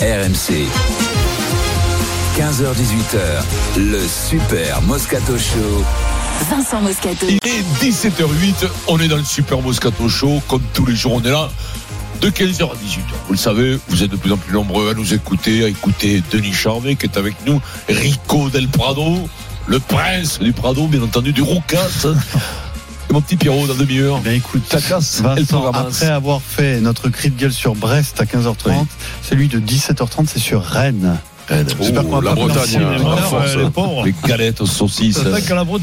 RMC. 15h18h, le Super Moscato Show. Vincent Moscato. Il est 17h08, on est dans le Super Moscato Show, comme tous les jours on est là, de 15h à 18h. Vous le savez, vous êtes de plus en plus nombreux à nous écouter, à écouter Denis Charvet qui est avec nous, Rico Del Prado, le prince du Prado, bien entendu, du Roucas. Mon petit Pierrot dans demi-heure. Ben écoute, Ça casse, Vincent, après avoir fait notre cri de gueule sur Brest à 15h30, Oui. celui de 17h30, c'est sur Rennes. J'espère qu'on Oh, va la Bretagne, hein, la les pauvres. les galettes aux saucisses.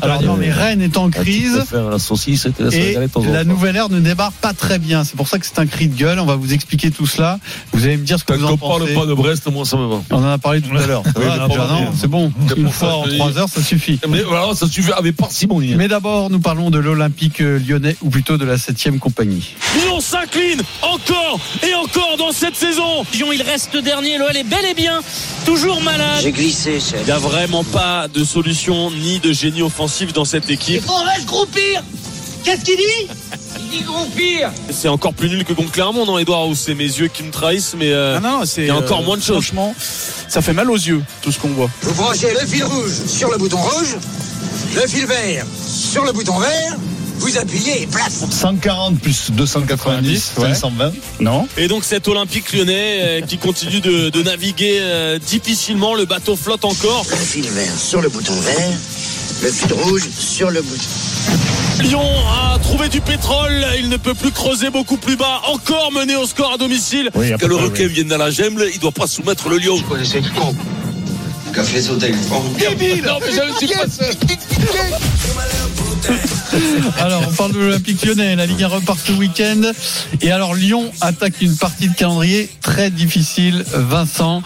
Alors non, mais Rennes est en Ah, crise. la saucisse et la Et la nouvelle ère ne démarre pas très bien. C'est pour ça que c'est un cri de gueule. On va vous expliquer tout cela. Vous allez me dire ce que vous en qu'on parle pensez. pas de Brest, moi ça me va. On en a parlé tout à l'heure. Ça non, Adrien. c'est bon. C'est Une fois ça en que trois heures, ça suffit. Mais voilà, ça suffit avec parcimonie. Mais d'abord, nous parlons de l'Olympique euh, lyonnais, ou plutôt de la 7 compagnie. Lyon s'incline encore et encore dans cette saison. Lyon, il reste dernier. L'OL est bel et bien toujours malade. J'ai glissé, chef. Il n'y a vraiment pas de solution ni de génie offensif dans cette équipe. On reste groupir Qu'est-ce qu'il dit? Il dit groupir C'est encore plus nul que contre Clermont, non, Edouard Ou c'est mes yeux qui me trahissent, mais euh, Ah non, c'est. il y a encore moins de choses. Franchement, ça fait mal aux yeux, tout ce qu'on voit. Vous branchez le fil rouge sur le bouton rouge, le fil vert sur le bouton vert, vous appuyez et place 140 plus 290, ouais. 520. Non Et donc cet Olympique lyonnais euh, qui continue de, de naviguer euh, difficilement, le bateau flotte encore. Le fil vert sur le bouton vert, le fil rouge sur le bouton. Lyon a trouvé du pétrole, il ne peut plus creuser beaucoup plus bas, encore mené au score à domicile. Oui, Que le requin vienne dans la gemble, il doit pas soumettre le lion. Vous connaissez le con Qu'a fait sauter le fond Non, mais je ne suis pas seul. Alors, on parle de l'Olympique lyonnais. La Ligue 1 repart ce week-end. Et alors, Lyon attaque une partie de calendrier très difficile. Vincent,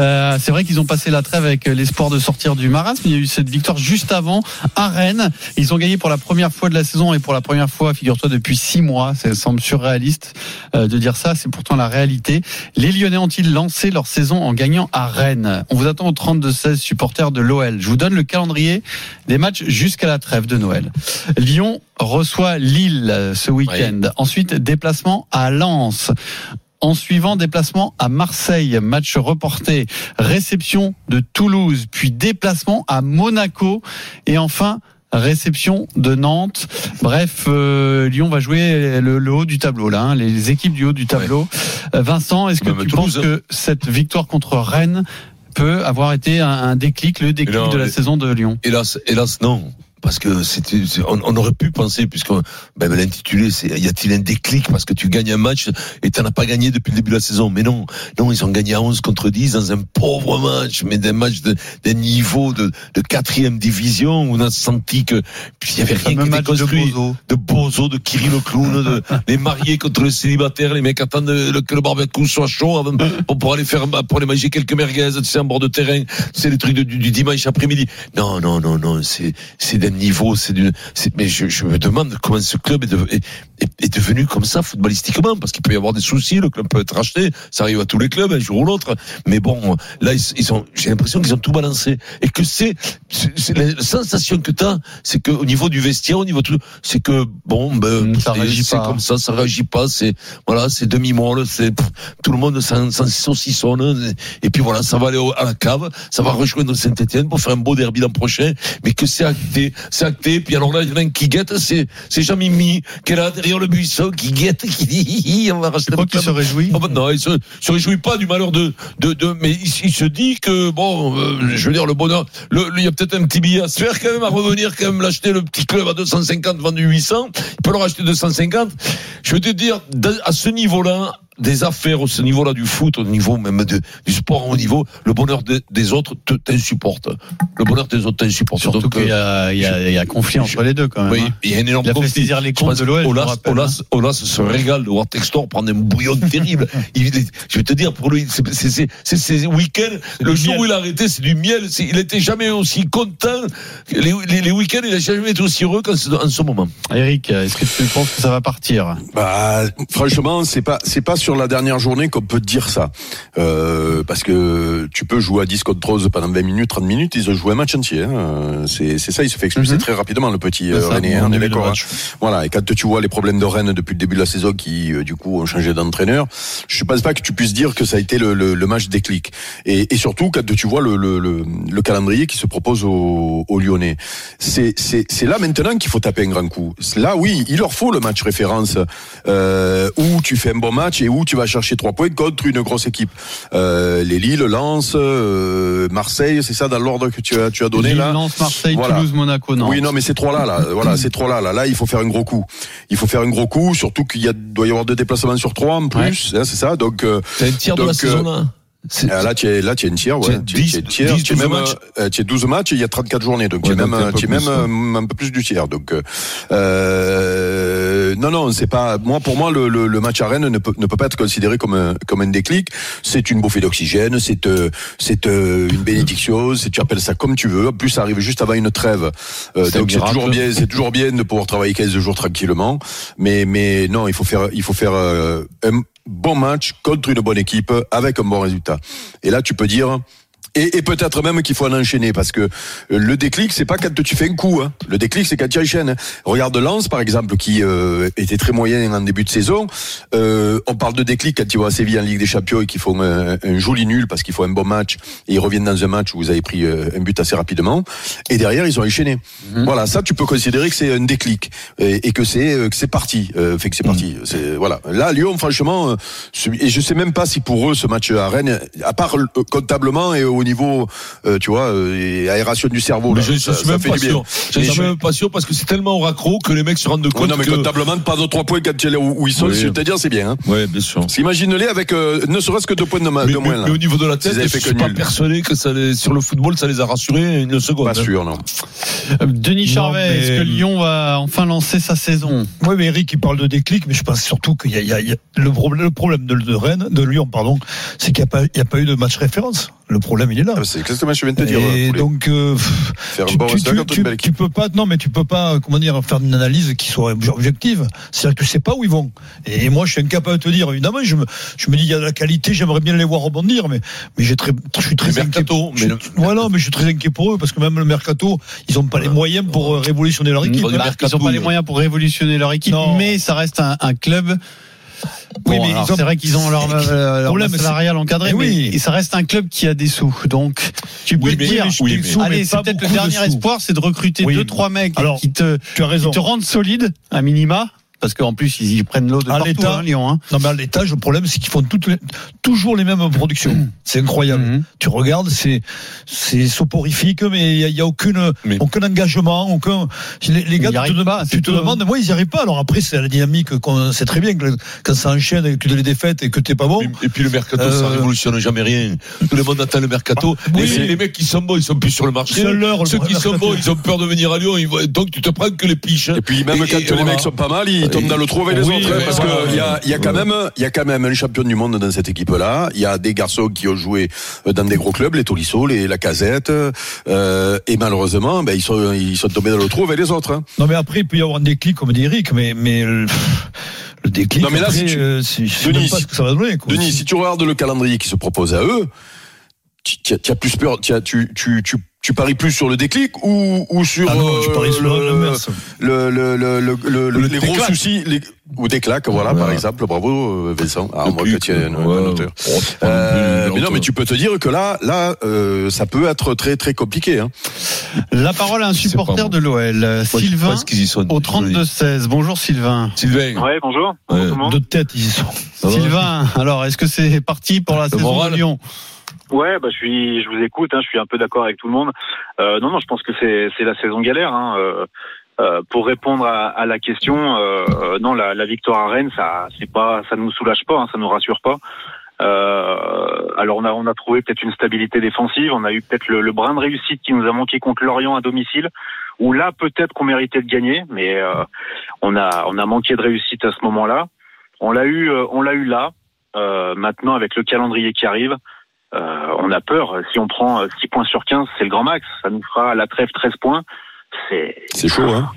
euh, c'est vrai qu'ils ont passé la trêve avec l'espoir de sortir du marasme. Il y a eu cette victoire juste avant à Rennes. Ils ont gagné pour la première fois de la saison et pour la première fois, figure-toi, depuis six mois. Ça semble surréaliste euh, de dire ça. C'est pourtant la réalité. Les Lyonnais ont-ils lancé leur saison en gagnant à Rennes? On vous attend au 32-16 supporters de l'OL. Je vous donne le calendrier des matchs jusqu'à la trêve de Noël. Lyon reçoit Lille ce week-end. Ensuite, déplacement à Lens. En suivant, déplacement à Marseille, match reporté, réception de Toulouse, puis déplacement à Monaco, et enfin réception de Nantes. Bref, euh, Lyon va jouer le, le haut du tableau là, hein, les équipes du haut du tableau. Euh, Vincent, est-ce que Même tu Toulouse, penses hein. que cette victoire contre Rennes peut avoir été un, un déclic, le déclic de la saison de Lyon? Hélas, hélas, non. Parce que c'était, on, on aurait pu penser, puisque ben, l'intitulé, c'est y a-t-il un déclic? Parce que tu gagnes un match et tu n'en as pas gagné depuis le début de la saison. Mais non, non, ils ont gagné à 11 contre 10 dans un pauvre match, mais d'un match de, d'un niveau de, de quatrième division où on a senti que puis il y avait rien qui était de. Bozo. de Bozo, de Kiri le clown, de, les mariés contre les célibataires, les mecs attendent le- que le barbecue soit chaud avant, pour, pour aller faire, pour aller manger quelques merguez, tu sais, en bord de terrain. C'est les trucs de- du, du dimanche après-midi. Non, non, non, non, c'est, c'est d'un niveau, c'est mais je, je me demande comment ce club est, de- est, est- est devenu comme ça footballistiquement, parce qu'il peut y avoir des soucis, le club peut être racheté, ça arrive à tous les clubs, un jour ou l'autre. Mais bon, là, ils, ils ont, j'ai l'impression qu'ils ont tout balancé. Et que c'est, c'est, c'est la sensation que t'as, c'est que au niveau du vestiaire, au niveau de tout, c'est que bon, ben, Mm, ça réagit c'est pas. comme ça, ça réagit pas, c'est, voilà, c'est demi-molle, c'est, pff, tout le monde s'en, s'en saucissonne, et puis voilà, ça va aller au- à la cave, ça va rejoindre Saint-Etienne pour faire un beau derby l'an prochain, mais que c'est acté, c'est acté, puis alors là, il y en a un qui guette, c'est, c'est Jean-Mimi, qui est là derrière le buisson, qui guette, qui dit, on va racheter qu'il club. se réjouit Oh, bah, non, il se, se réjouit pas du malheur de, de, de mais il, il se dit que bon, euh, je veux dire le bonheur, le, le- il y a peut-être un petit billet à se faire quand même, à revenir quand même l'acheter le petit club à 250 vendu 800, il peut le racheter 250. Je veux te dire, à ce niveau-là, des affaires au ce niveau-là du foot, au niveau même de, du sport au niveau, le bonheur de- des autres te- t'insupporte. Le bonheur des autres t'insupporte. Surtout qu'il y euh, a, il y, a, il y a conflit entre les deux quand même. oui, hein. il y a un énorme Il a fait conflit. saisir les comptes de l'OL, vous Olas, rappelle, Olas, Olas se régale de voir Textor prendre un bouillon terrible. Il je vais te dire, pour lui, c'est- ces week-ends, le jour où il a arrêté, c'est du miel. Il était jamais aussi content. Les, les, les week-ends, il a jamais été aussi heureux qu'en ce, en ce moment. Eric, est-ce que tu penses que ça va partir? Bah, franchement, c'est pas, c'est pas sur la dernière journée qu'on peut dire ça. Euh, parce que tu peux jouer à 10 contre 11 pendant 20 minutes, 30 minutes, ils ont joué un match entier. Hein. C'est ça, il se fait expulser Mhm. très rapidement, le petit euh, René. en hein, hein. Voilà, et quand tu vois les problèmes de Rennes depuis le début de la saison qui, euh, du coup, ont changé d'entraîneur, je pense pas que tu puisses dire que ça a été le, le, le match déclic. Et, et surtout, quand tu vois le, le, le, le calendrier qui se propose aux, aux Lyonnais, c'est là maintenant qu'il faut taper un grand coup. Là, oui, il leur faut le match référence euh, où tu fais un bon match et où tu vas chercher trois points contre une grosse équipe. Euh, les Lille, Lens, euh, Marseille, c'est ça dans l'ordre que tu as tu as donné Lille, là. Lens, Marseille, Voilà. Toulouse, Monaco, non. Oui, non, mais ces trois-là, là, voilà, ces trois-là, là, là, il faut faire un gros coup. Il faut faire un gros coup, surtout qu'il y a, doit y avoir deux déplacements sur trois en plus, hein, c'est ça. Donc, euh, C'est un tiers de la Donc, saison euh, là. Euh, là, tu es, là, tu es une tiers, Tu ouais. Tu es- 10, tu es une tiers, 10, tu es 12 même, matchs. euh, tu es 12 matchs il y a 34 journées, donc tu es même, donc un euh, peu tu es plus, même euh, un peu plus du tiers. Donc, euh, euh, non, non, c'est pas, moi, pour moi, le, le, le match à Rennes ne peut, ne peut pas être considéré comme un, comme un déclic. C'est une bouffée d'oxygène, c'est, euh, c'est euh, une bénédiction, c'est, tu appelles ça comme tu veux. En plus, ça arrive juste avant une trêve. Euh, donc, c'est toujours bien, c'est toujours bien de pouvoir travailler 15 jours tranquillement. Mais, mais non, il faut faire, il faut faire euh, un bon match contre une bonne équipe avec un bon résultat. Et là, tu peux dire. Et, et peut-être même qu'il faut en enchaîner parce que le déclic c'est pas quand tu fais un coup hein. le déclic c'est quand tu enchaînes. Regarde Lens par exemple qui euh, était très moyen en début de saison. Euh, on parle de déclic quand ils vont à Séville en Ligue des Champions et qu'ils font un, un joli nul parce qu'il faut un bon match et ils reviennent dans un match où vous avez pris euh, un but assez rapidement. Et derrière ils ont enchaîné. Voilà ça tu peux considérer que c'est un déclic et, et que c'est euh, que c'est parti. Euh, fait que c'est parti. C'est voilà. Là Lyon franchement euh, et je sais même pas si pour eux ce match à Rennes à part comptablement et au niveau euh, tu vois euh, et aération du cerveau Mais là, je, je ça, suis ça même fait pas du sûr. Je Mais suis je- même pas sûr parce que c'est tellement au raccro que les mecs se rendent Ouais, compte non mais que. comptablement pas de trois points quand là où, où ils sont Oui. je veux te dire c'est bien hein. Ouais, bien sûr. Parce qu'imagine-les avec euh, ne serait-ce que deux points de, ma- Mais, de moins mais- là. mais au niveau de la tête, je suis que pas nul. persuadé que ça les- sur le football, ça les a rassurés une seconde. pas hein. sûr non Denis Charvet, mais- est-ce que Lyon va enfin lancer sa saison? Oui, mais Eric, il parle de déclic, mais je pense surtout qu'il y a, il y a- il y a- le problème, le problème de, de Rennes, de Lyon, pardon, c'est qu'il n'y a, pas- il y a pas eu de match référence. Le problème, il est là. Ah, c'est exactement ce que je viens de te dire Et Poulet. donc, euh, un tu, bon tu- résultat tu- contre tu- une belle tu équipe peux pas, non, mais tu peux pas, comment dire, faire une analyse qui soit obje- objective. C'est-à-dire que tu sais pas où ils vont. Et moi, je suis incapable de te dire. Évidemment, je me, je me dis, il y a de la qualité, j'aimerais bien les voir rebondir, mais, mais j'ai très, je suis très inquiet. mercato, Je mais voilà, mais je suis très inquiet pour eux parce que même le mercato, ils ont pas les moyens pour euh, révolutionner leur équipe. Le mercato, Ils n'ont pas les moyens pour révolutionner leur équipe, Non. mais ça reste un, un club. Oui, mais c'est vrai qu'ils ont leur, euh, leur problème, salariale encadrée, Eh mais oui. ça reste un club qui a des sous. Donc, tu peux Oui, mais- dire, oui, mais- mais allez, c'est peut-être le de dernier espoir, c'est de recruter deux, trois mecs Alors, qui te, Tu as raison. qui te rendent solide, à minima. Parce qu'en plus, ils y prennent l'eau de À partout, hein, Lyon. Hein. Non, mais à l'étage, le problème, c'est qu'ils font toutes les- toujours les mêmes productions. C'est incroyable. Mhm. Tu regardes, c'est, c'est soporifique, mais il y a, il y a aucune, Mais- aucun engagement, aucun, les, les gars, Ils tu te, pas, tu te demandes, moi, ils y arrivent pas. Alors après, c'est la dynamique qu'on sait très bien que quand ça enchaîne et que tu as les défaites et que t'es pas bon. Et puis le mercato, Euh, ça révolutionne jamais rien. Tout le monde attend le mercato. Bah, oui, les, mais- les mecs qui sont bons, ils sont plus sur le marché. C'est leur, le Ceux qui sont bons, ils ont peur de venir à Lyon. ils Donc tu te prends que les piches. Et puis même Et- quand et les voilà. mecs sont pas mal, ils tombent dans le trou avec les Oui, autres. parce qu'il y a, il y a quand même, il y a quand même un champion du monde dans cette équipe-là. Il y a des garçons qui ont joué dans des gros clubs, les Tolisso, les la Casette, euh, et malheureusement, ben ils sont, ils sont tombés dans le trou avec les autres. hein. Non, mais après, il peut y avoir un déclic, comme dit Eric, mais, mais le, le déclic, Non, mais là, après, si tu- euh, je Denis, pas ce que ça va donner, quoi. Denis, si tu regardes le calendrier qui se propose à eux, tu, as, plus peur, tu, tu, tu, tu, tu paries plus sur le déclic ou, ou sur Ah non, euh, parie sur le- le, le, le, le, le- Le les gros soucis, les, ou des claques, voilà, par exemple. Bravo, euh, Vincent. Ah, moi, que tu es un, un ouais. auteur. Oh, Euh, mais non, mais tu peux te dire que là, là, euh, ça peut être très très compliqué. Hein. La parole à un supporter de l'OL, je Sylvain, pense qu'ils y sont. au 32-16. Bonjour Sylvain. Sylvain. Ouais, bonjour. Ouais. Bonjour tout le monde. De tête, ils y sont. Sylvain, alors est-ce que c'est parti pour la Le saison moral de Lyon? Ouais, bah je suis, je vous écoute. Hein, je suis un peu d'accord avec tout le monde. Euh, non, non, je pense que c'est la saison galère. Hein, euh, euh, pour répondre à, la question, non, la, victoire à Rennes, ça, c'est pas, ça nous soulage pas, hein, ça nous rassure pas. Alors on a on a trouvé peut-être une stabilité défensive, on a eu peut-être le, brin de réussite qui nous a manqué contre Lorient à domicile, où là peut-être qu'on méritait de gagner, mais on a on a manqué de réussite à ce moment-là. On l'a eu on l'a eu là. Maintenant avec le calendrier qui arrive, on a peur. Si on prend euh, 6 points sur 15, c'est le grand max. Ça nous fera à la trêve 13 points. C'est C'est chaud, hein.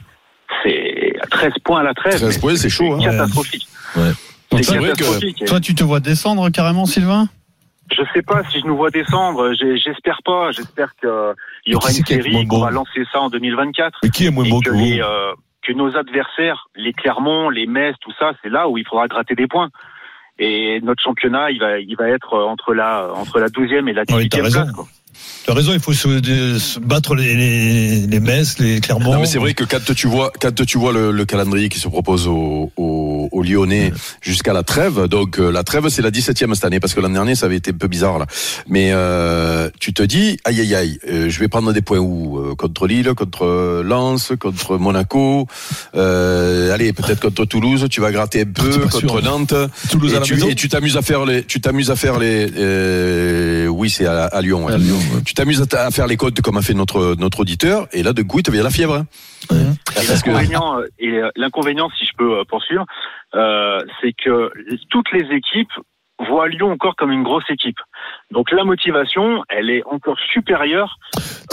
c'est 13 points à la trêve. 13 points, c'est chaud, hein. catastrophique. Ouais, C'est que- catastrophique. Et toi, tu te vois descendre carrément, Sylvain? Je sais pas si je nous vois descendre. J'espère pas. J'espère qu'il y aura une série, qu'on va lancer ça en 2024. Mais qui est moins bon que, que les, vous euh, que nos adversaires, les Clermont, les Metz, tout ça, c'est là où il faudra gratter des points. Et notre championnat, il va, il va être euh, entre la, entre la 12e et la Oui, t'as 18e raison. place. Quoi. Tu as raison, il faut se, de- se battre les, les, les Metz, les Clermont. Non, mais c'est vrai que quand tu vois, quand tu vois le, le calendrier qui se propose aux, aux, aux Lyonnais jusqu'à la trêve, donc euh, la trêve c'est la 17e cette année parce que l'an dernier ça avait été un peu bizarre là. Mais euh, tu te dis, aïe aïe aïe, euh, je vais prendre des points où Euh, Contre Lille, contre Lens, contre Monaco, euh, allez peut-être contre Toulouse, tu vas gratter un peu pas contre sûr. Nantes. Toulouse à la tu, maison et tu t'amuses à faire les, tu t'amuses à faire les, euh, oui c'est à, à Lyon. ouais. À Lyon. Tu t'amuses à, faire les codes comme a fait notre notre auditeur et là de coup il te vient la fièvre. hein. Et Parce que l'inconvénient, euh, euh, si je peux euh, poursuivre, euh, c'est que toutes les équipes voient Lyon encore comme une grosse équipe. Donc la motivation, elle est encore supérieure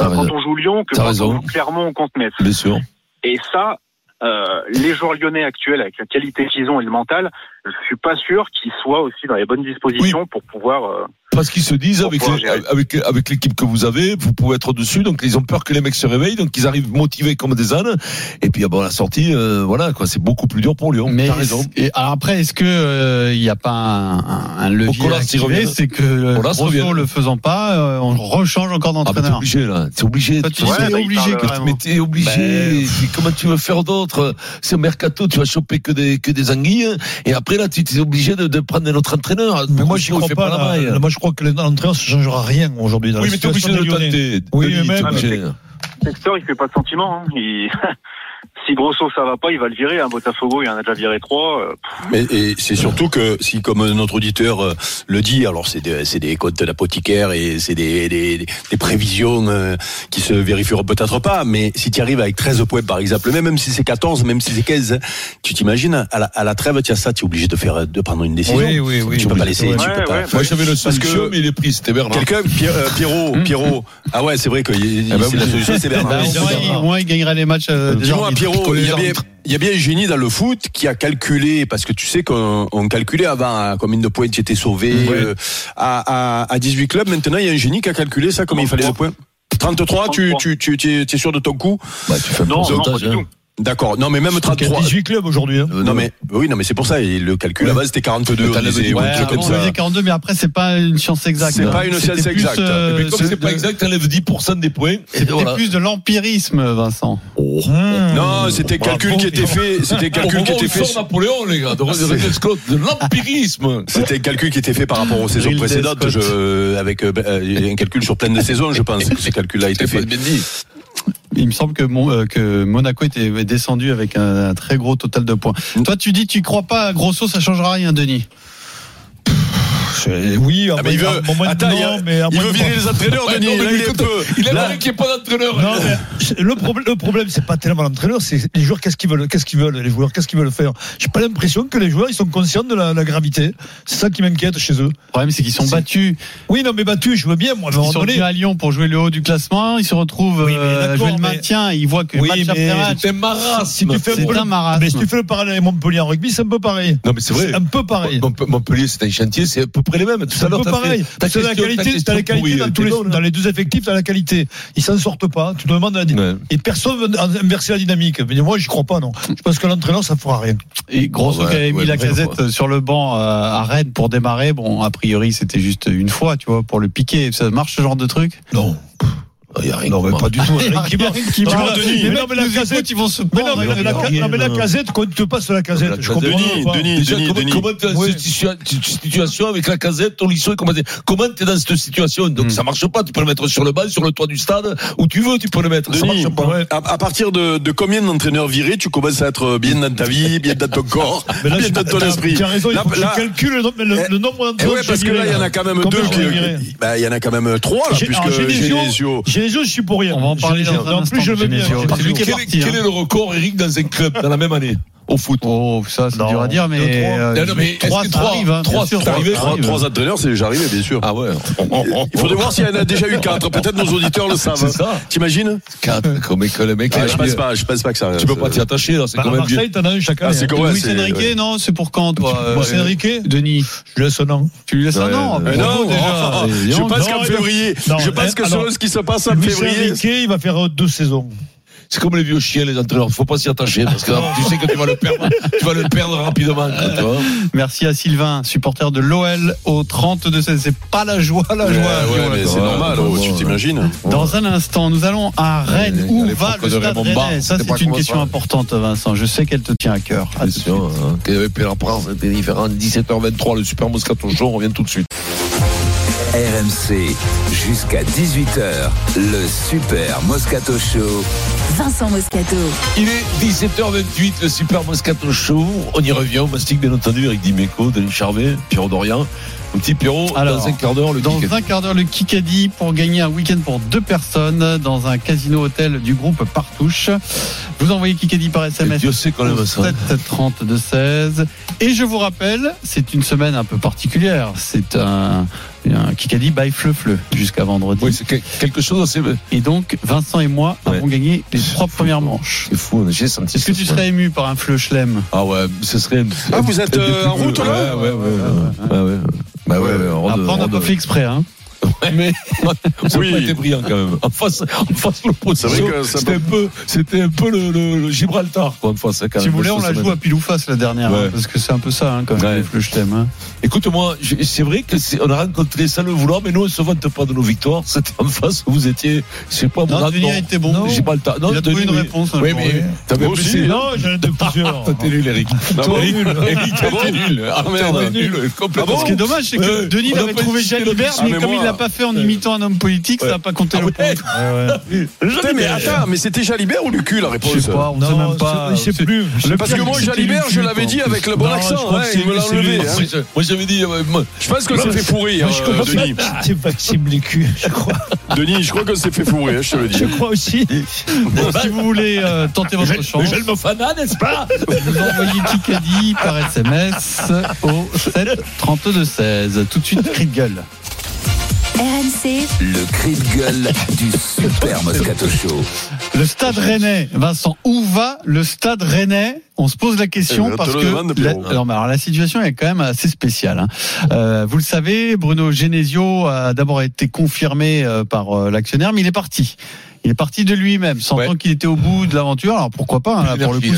euh, quand on joue Lyon que quand raison. on joue Clermont ou contre Metz. Bien sûr. Et ça, euh, les joueurs lyonnais actuels, avec la qualité qu'ils ont et le mental, je suis pas sûr qu'ils soient aussi dans les bonnes dispositions pour pouvoir. euh, Parce qu'ils se disent, avec, les- avec, avec l'équipe que vous avez, vous pouvez être dessus, donc ils ont peur que les mecs se réveillent, donc ils arrivent motivés comme des ânes. Et puis, ah bon, la sortie, euh, voilà, quoi, c'est beaucoup plus dur pour Lyon. Mais T'as raison. et alors après, est-ce que euh, il n'y a pas un, un- un levier Colas, à activer? revient. C'est que euh, revient. le faisant pas, euh, on rechange encore Ah, mais t'es d'entraîneur. obligé, là. T'es obligé. Toi, tu Ouais, dis t'es obligé. Mais t'es obligé. Ben, Puis comment tu veux faire d'autre? C'est au mercato, tu vas choper que des que des anguilles. Et après là, tu es obligé de, de prendre un autre entraîneur. Mais moi, j'y crois pas. moi, je crois que l'entraîneur, ça changera rien aujourd'hui. dans Oui, la mais t'es obligé situation de Lyonnais. tenter. Oui, mais t'es même- obligé. Textor, il fait pas de sentiment. Hein. Il... si Grosso ça va pas, il va le virer. Hein. Botafogo, il en a déjà viré trois. euh, Mais et c'est surtout que si, comme notre auditeur euh, le dit, alors c'est des, c'est des comptes d'apothicaire et c'est des, des, des prévisions euh, qui se vérifieront peut-être pas, mais si tu arrives avec 13 points par exemple, même, même si c'est 14, même si c'est 15, hein, tu t'imagines, à la, à la trêve, tu as ça, tu es obligé de faire, de prendre une décision. Oui, oui, oui. Tu peux pas laisser, Ouais, tu peux pas. ouais, Moi, j'avais le solution, mais il est pris. C'était Bernard. Quelqu'un, euh, Pierrot, Pierrot. Ah ouais, c'est vrai que il- ben c'est la solution, c'est Bah, Bernard. au, moins, il, au moins, il gagnerait les matchs. euh, Pierrot, il y, a bien, il y a bien un génie dans le foot qui a calculé, parce que tu sais qu'on on calculait avant à combien de points tu étais sauvé euh, à, à, à 18 clubs. Maintenant, il y a un génie qui a calculé ça, combien il fallait de points 33, tu, tu, tu, tu, es, tu es sûr de ton coup? Bah, tu fais Non, non, pas du hein. tout. D'accord. Non, mais même Il y a 33. 18 clubs aujourd'hui. hein. Euh, non, mais, oui, non, mais c'est pour ça. et Le calcul à base, c'était 42. Mais t'as on disait, Ouais, avant, comme on ça. disait 42, mais après, c'est pas une science exacte. C'est pas une science plus, exacte. euh, Mais comme c'est pas de- exact, t'enlèves 10% des points. Et C'était voilà. plus de l'empirisme, Vincent. Mmh. Non, c'était un calcul qui était fait. C'était calcul qui était fait. sort Napoléon, les gars, de l'empirisme. C'était un calcul qui était fait par rapport aux saisons précédentes, je, avec euh, euh, un calcul sur plein de saisons, je pense que ce calcul-là a été fait. Il me semble que, Mon- euh, que Monaco était descendu avec un, un très gros total de points. Toi, tu dis, tu crois pas à Grosso, ça changera rien, Denis. C'est- Oui, à Ah, mais il veut, attends, non, il, a- mais veut virer les entraîneurs, Denis. non, mais là, il est écoute, peu. Il a Là- qu'il n'y ait pas d'entraîneur. Non, mais le problème, le problème, c'est pas tellement l'entraîneur, c'est les joueurs. Qu'est-ce qu'ils veulent, qu'est-ce qu'ils veulent, les joueurs, qu'est-ce qu'ils veulent faire? J'ai pas l'impression que les joueurs, ils sont conscients de la, la gravité. C'est ça qui m'inquiète chez eux. Le problème, c'est qu'ils sont battus. Oui, non, mais battu, je veux bien, moi, à un Ils moment sont venus à Lyon pour jouer le haut du classement. Ils se retrouvent Oui, euh, à d'accord, jouer le maintien. Ils voient que Oui, match mais après match. C'est un marasme. Si tu fais un marasme. Mais si tu fais le parallèle avec Montpellier en rugby, c'est un peu pareil. Non, mais c'est vrai. un peu pareil. Mont- Montpellier, c'est un chantier, c'est à peu près les mêmes. Tout C'est à un l'heure, pareil. T'as la qualité, t'as la qualité dans, tous les, bonne, dans les deux effectifs, t'as la qualité. Ils s'en sortent pas. Tu te demandes la Ouais. Et personne veut inverser la dynamique. Mais moi, j'y crois pas, non. Je pense que l'entraîneur, ça fera rien. Et Grosso Ouais, qui avait mis la casette sur le banc euh, à Rennes pour démarrer. Bon, a priori, c'était juste une fois, tu vois, pour le piquer. Ça marche ce genre de truc? Non. Il y a rien Non, qui mais marche. pas du tout. Qui Denis, mais non, mais la casette, ils vont se Mais non, mais prendre. la, la- non, mais la casette, quand tu passes la La casette, je comprends Denis, pas. Denis, Déjà, Denis, comment, Denis. comment t'es dans Oui. cette situa- situ- situation avec la casette, ton lycée, comment t'es, comment t'es dans cette situation? Donc, Hmm. ça marche pas. Tu peux le mettre sur le banc, sur le toit du stade, où tu veux, tu peux le mettre. Ça marche pas. Ouais. à, à partir de, de combien d'entraîneurs virés, tu commences à être bien dans ta vie, bien dans ton corps, Mais là, bien dans ton esprit? Tu as raison, il Là- faut que là- je calcule le, le- Eh, le nombre Eh d'entraîneurs. ouais, parce que là, il y en a quand même deux qui, bah, il y en a quand même trois, là, J'ai- puisque Genesio- Genesio- je suis pour rien. On va en parler dans un En instant, plus, je veux bien. Genesio. J'ai pas C'est lui de qui est doute. Quel, parti, quel hein. est le record, Eric, dans un club, dans la même année? Au foot. Oh, ça, c'est dur à dire, mais, deux, trois. euh, Non, non, mais est-ce trois, que ça trois- arrive, hein, trois, bien sûr, c'est ça arrivé, arrive. Trois, trois entraîneurs, c'est déjà arrivé, bien sûr. Ah ouais. Il faudrait voir s'il y en a déjà eu quatre. Peut-être nos auditeurs le savent. C'est ça. T'imagines Quatre, comme que le mec. Ah, Je pense pas. Je pense pas que ça. Tu peux pas t'y attacher, là. C'est Bah, quand à même bien. Marseille, t'en as un chaque Ah, c'est hein. Luis c'est- Enrique, non, c'est pour quand, toi euh, Luis Enrique Denis, Je laisse un an. tu lui laisses un an. Mais non, déjà. je pense qu'en février, je pense que alors, selon ce qui se passe en Luis février, Enrique, il va faire deux saisons. C'est comme les vieux chiens, les entraîneurs. Faut pas s'y attacher parce que tu sais que tu vas le perdre. Tu vas le perdre rapidement. Merci à Sylvain, supporter de l'OL au 32 16. C'est pas la joie, la joie. ouais, c'est normal, ouais, oh, ouais. tu t'imagines. Dans un instant, nous allons à Rennes. Ouais, Où va le de stade Rennais Ça, c'est une question ça. importante, Vincent. Je sais qu'elle te tient à cœur. À. Attention, hein, qu'il y avait Péla Prince, c'était différent. 17h23, le Super Moscato Show, on revient tout de suite. RMC, jusqu'à 18h, le Super Moscato Show. Vincent Moscato. Il est 17h28, le Super Moscato Show. On y revient, on mastique bien entendu avec Dimeco, Denis Charvet, Pierrot Dorian. Mon petit Pierrot, Alors, dans un quart d'heure, le Dans Kikadi. un quart d'heure, le Kikadi pour gagner un week-end pour deux personnes dans un casino hôtel du groupe Partouche. Vous envoyez Kikadi par SMS. Dieu sait quand même ça. 7 30 de 16. Et je vous rappelle, c'est une semaine un peu particulière. C'est un, un Kikadi by Fleu Fleu jusqu'à vendredi. Oui, c'est que- quelque chose assez. Et donc, Vincent et moi Ouais. avons gagné les trois premières manches. C'est fou, j'ai senti Est-ce que tu serais ému par un Fleu Chlem Ah ouais, ce serait. Ah, vous êtes, euh, en route, là Ouais, ouais, ouais. ouais, ouais, ouais. Bah ouais, ouais, on Après, on n'a pas fait exprès. Hein. Mais Ça Oui. été brillant quand même. En face, en face l'opposition, c'était un peu, c'était un peu le, le, le Gibraltar quoi en face. quand si même, vous voulez, on la joue à pile ou face la dernière. Ouais. hein, parce que c'est un peu ça, hein, quand même, Ouais. les Fleu Chlem. Hein. Écoute-moi, je- c'est vrai que on a rencontré sans le vouloir, mais nous on se vante pas de nos victoires. C'était en face où vous étiez, je sais pas, Non, mon Denis a été bon. Non, Gibraltar. Non, Il a trouvé Denis, une réponse. Oui, mais oui. t'avais aussi, blessé. Non, j'en ai plusieurs. T'es nul, Eric. Ah Eric, Eric, Ah bon t'es nul. Ah, merde. t'es nul, complètement. Ce qui est dommage, c'est que. Denis On a l'avait pas trouvé Jalibert, Ah, mais comme il l'a pas fait en imitant un homme politique, ça n'a pas compté Ah le ouais. point. Mais attends, mais c'était Jalibert ou Lucu la Je réponse sais pas, on sait même pas. je sais plus. Le Parce que moi, Jalibert, je l'avais dit avec le bon je accent. hein, Il me l'a enlevé. Je- j'avais dit, euh, Je pense qu'on s'est fait fourrer, je euh, Denis. pas. C'est Maxime Lécu, je crois. Denis, je crois qu'on s'est fait fourrer, hein, je te le dis. Je crois aussi. Bon, si vous voulez euh, tenter votre chance, Michel Mofana, n'est-ce pas vous envoyez Kikadi par SMS au 7 32 16. Tout de suite, cri de gueule. RMC, Le cri de gueule du Super Moscato Show. Le stade rennais, Vincent, où va le stade rennais? On se pose la Eh question ben, parce que la, alors, mais alors, la situation est quand même assez spéciale. hein. Euh, vous le savez, Bruno Genesio a d'abord été confirmé euh, par euh, l'actionnaire, mais il est parti. Il est parti de lui-même, sentant Ouais. qu'il était au bout de l'aventure. Alors pourquoi pas hein, là, Pour le coup,